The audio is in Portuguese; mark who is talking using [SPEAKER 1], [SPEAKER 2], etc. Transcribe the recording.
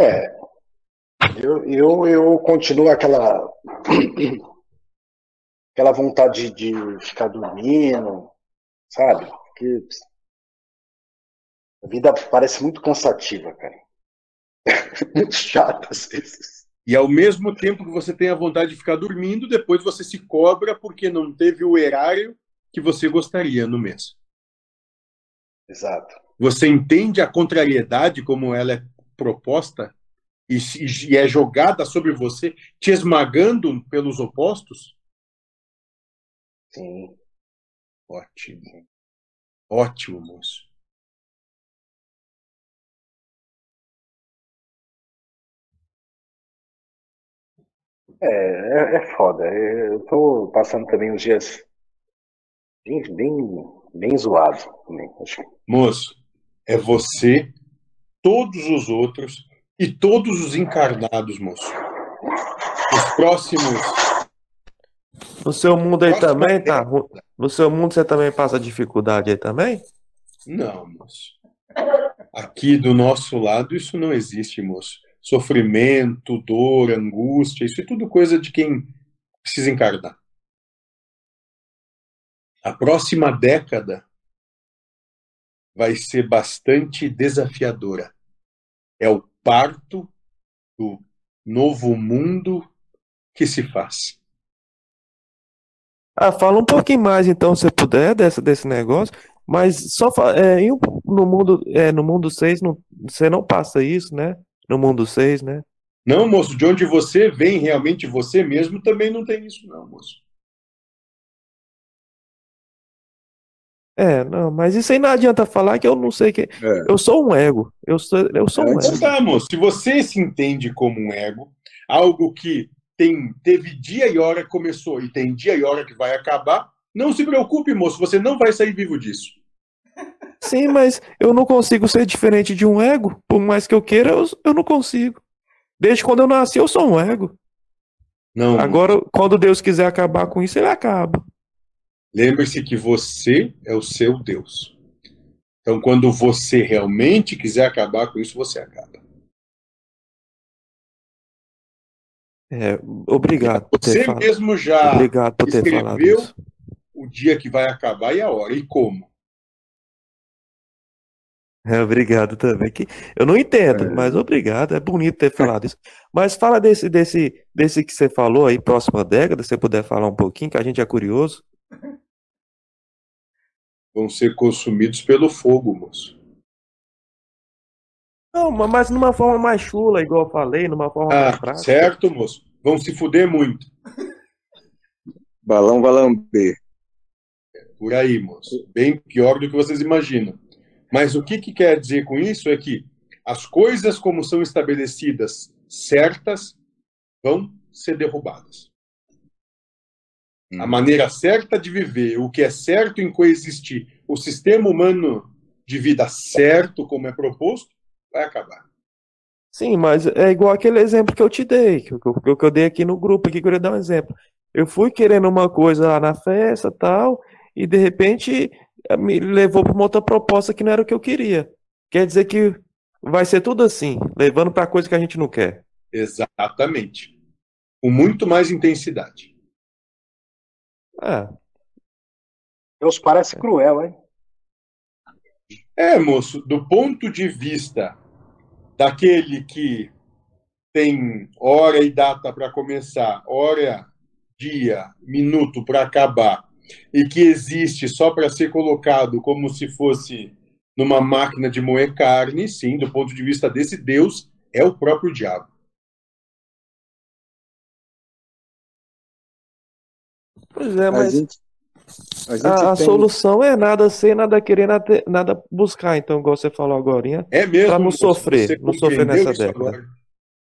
[SPEAKER 1] É, eu, eu, eu continuo aquela aquela vontade de ficar dormindo, sabe? Porque a vida parece muito cansativa, cara. muito chata às vezes.
[SPEAKER 2] E ao mesmo tempo que você tem a vontade de ficar dormindo, depois você se cobra porque não teve o erário que você gostaria no mês.
[SPEAKER 1] Exato.
[SPEAKER 2] Você entende a contrariedade como ela é proposta e, e é jogada sobre você, te esmagando pelos opostos?
[SPEAKER 1] Sim.
[SPEAKER 2] Ótimo. Ótimo, moço.
[SPEAKER 1] É, é, é foda. Eu tô passando também uns dias bem, bem, bem zoado também. Acho.
[SPEAKER 2] Moço, é você, todos os outros e todos os encarnados, moço. Os próximos.
[SPEAKER 3] No seu mundo aí também, tá? No seu mundo você também passa dificuldade aí também?
[SPEAKER 2] Não, moço. Aqui do nosso lado isso não existe, moço sofrimento, dor, angústia, isso é tudo coisa de quem precisa encarnar. A próxima década vai ser bastante desafiadora. É o parto do novo mundo que se faz.
[SPEAKER 3] Ah, fala um pouquinho mais então, se puder, desse, desse negócio. Mas só é, no mundo é, no mundo 6 não, você não passa isso, né? no mundo 6, né?
[SPEAKER 2] Não, moço, de onde você vem, realmente você mesmo, também não tem isso, não, moço.
[SPEAKER 3] É, não, mas isso aí não adianta falar que eu não sei que. É. Eu sou um ego. Eu sou, eu sou é, um ego.
[SPEAKER 2] Tá, moço. Se você se entende como um ego, algo que tem, teve dia e hora que começou e tem dia e hora que vai acabar, não se preocupe, moço, você não vai sair vivo disso.
[SPEAKER 3] Sim, mas eu não consigo ser diferente de um ego. Por mais que eu queira, eu, eu não consigo. Desde quando eu nasci, eu sou um ego.
[SPEAKER 2] Não.
[SPEAKER 3] Agora, quando Deus quiser acabar com isso, ele acaba.
[SPEAKER 2] Lembre-se que você é o seu Deus. Então, quando você realmente quiser acabar com isso, você acaba.
[SPEAKER 3] É, obrigado
[SPEAKER 2] Você
[SPEAKER 3] falado.
[SPEAKER 2] mesmo já
[SPEAKER 3] obrigado por ter falado isso.
[SPEAKER 2] o dia que vai acabar e a hora e como.
[SPEAKER 3] É, obrigado também. Que eu não entendo, é. mas obrigado. É bonito ter falado isso. Mas fala desse, desse, desse que você falou aí, próxima década, se você puder falar um pouquinho, que a gente é curioso.
[SPEAKER 2] Vão ser consumidos pelo fogo, moço.
[SPEAKER 3] Não, mas numa forma mais chula, igual eu falei, numa forma
[SPEAKER 2] ah,
[SPEAKER 3] mais prática.
[SPEAKER 2] Certo, moço. Vão se fuder muito.
[SPEAKER 1] Balão vai lamber.
[SPEAKER 2] Por aí, moço. Bem pior do que vocês imaginam. Mas o que, que quer dizer com isso é que as coisas como são estabelecidas certas vão ser derrubadas. Hum. A maneira certa de viver, o que é certo em coexistir, o sistema humano de vida certo, como é proposto, vai acabar.
[SPEAKER 3] Sim, mas é igual aquele exemplo que eu te dei, que eu, que eu dei aqui no grupo, aqui que eu ia dar um exemplo. Eu fui querendo uma coisa lá na festa tal, e de repente me levou para uma outra proposta que não era o que eu queria. Quer dizer que vai ser tudo assim, levando para coisa que a gente não quer.
[SPEAKER 2] Exatamente. Com muito mais intensidade.
[SPEAKER 3] É.
[SPEAKER 1] Deus parece cruel, hein?
[SPEAKER 2] É, moço, do ponto de vista daquele que tem hora e data para começar, hora, dia, minuto para acabar, e que existe só para ser colocado como se fosse numa máquina de moer carne, sim, do ponto de vista desse Deus, é o próprio diabo.
[SPEAKER 3] Pois é, mas a, gente, a, a, a tem... solução é nada ser, nada querer, nada, nada buscar, então, igual você falou agora.
[SPEAKER 2] É mesmo.
[SPEAKER 3] Para não sofrer, não sofrer nessa década. Agora.